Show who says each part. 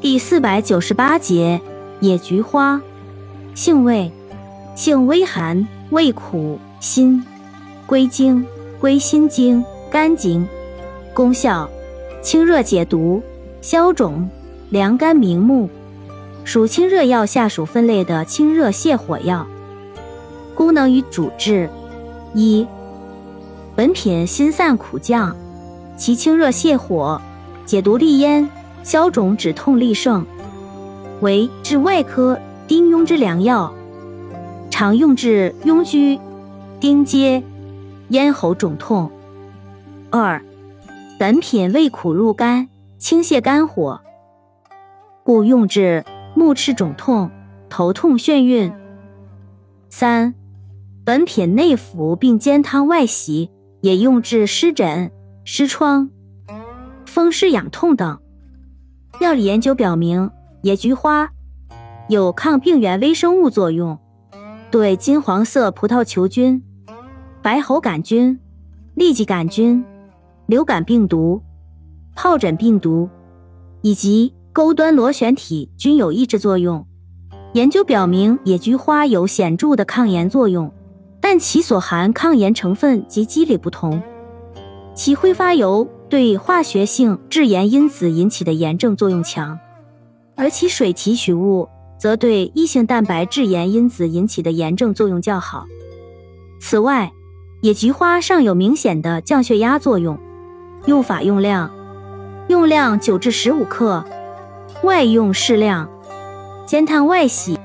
Speaker 1: 第四百九十八节，野菊花，性味，性微寒，味苦，辛，归经，归心经、肝经。功效，清热解毒，消肿，凉肝明目，属清热药下属分类的清热泻火药。功能与主治，一，本品辛散苦降，其清热泻火，解毒利咽。消肿止痛利盛，为治外科丁痈之良药，常用治痈疽、丁疖、咽喉肿痛。二，本品味苦入肝，清泻肝火，故用治目赤肿痛、头痛眩晕。三，本品内服并煎汤外洗，也用治湿疹、湿疮、风湿痒痛等。药理研究表明，野菊花有抗病原微生物作用，对金黄色葡萄球菌、白喉杆菌、痢疾杆菌、流感病毒、疱疹病毒以及钩端螺旋体均有抑制作用。研究表明，野菊花有显著的抗炎作用，但其所含抗炎成分及机理不同，其挥发油。对化学性致炎因子引起的炎症作用强，而其水提取物则对异性蛋白致炎因子引起的炎症作用较好。此外，野菊花尚有明显的降血压作用。用法用量：用量九至十五克，外用适量，煎汤外洗。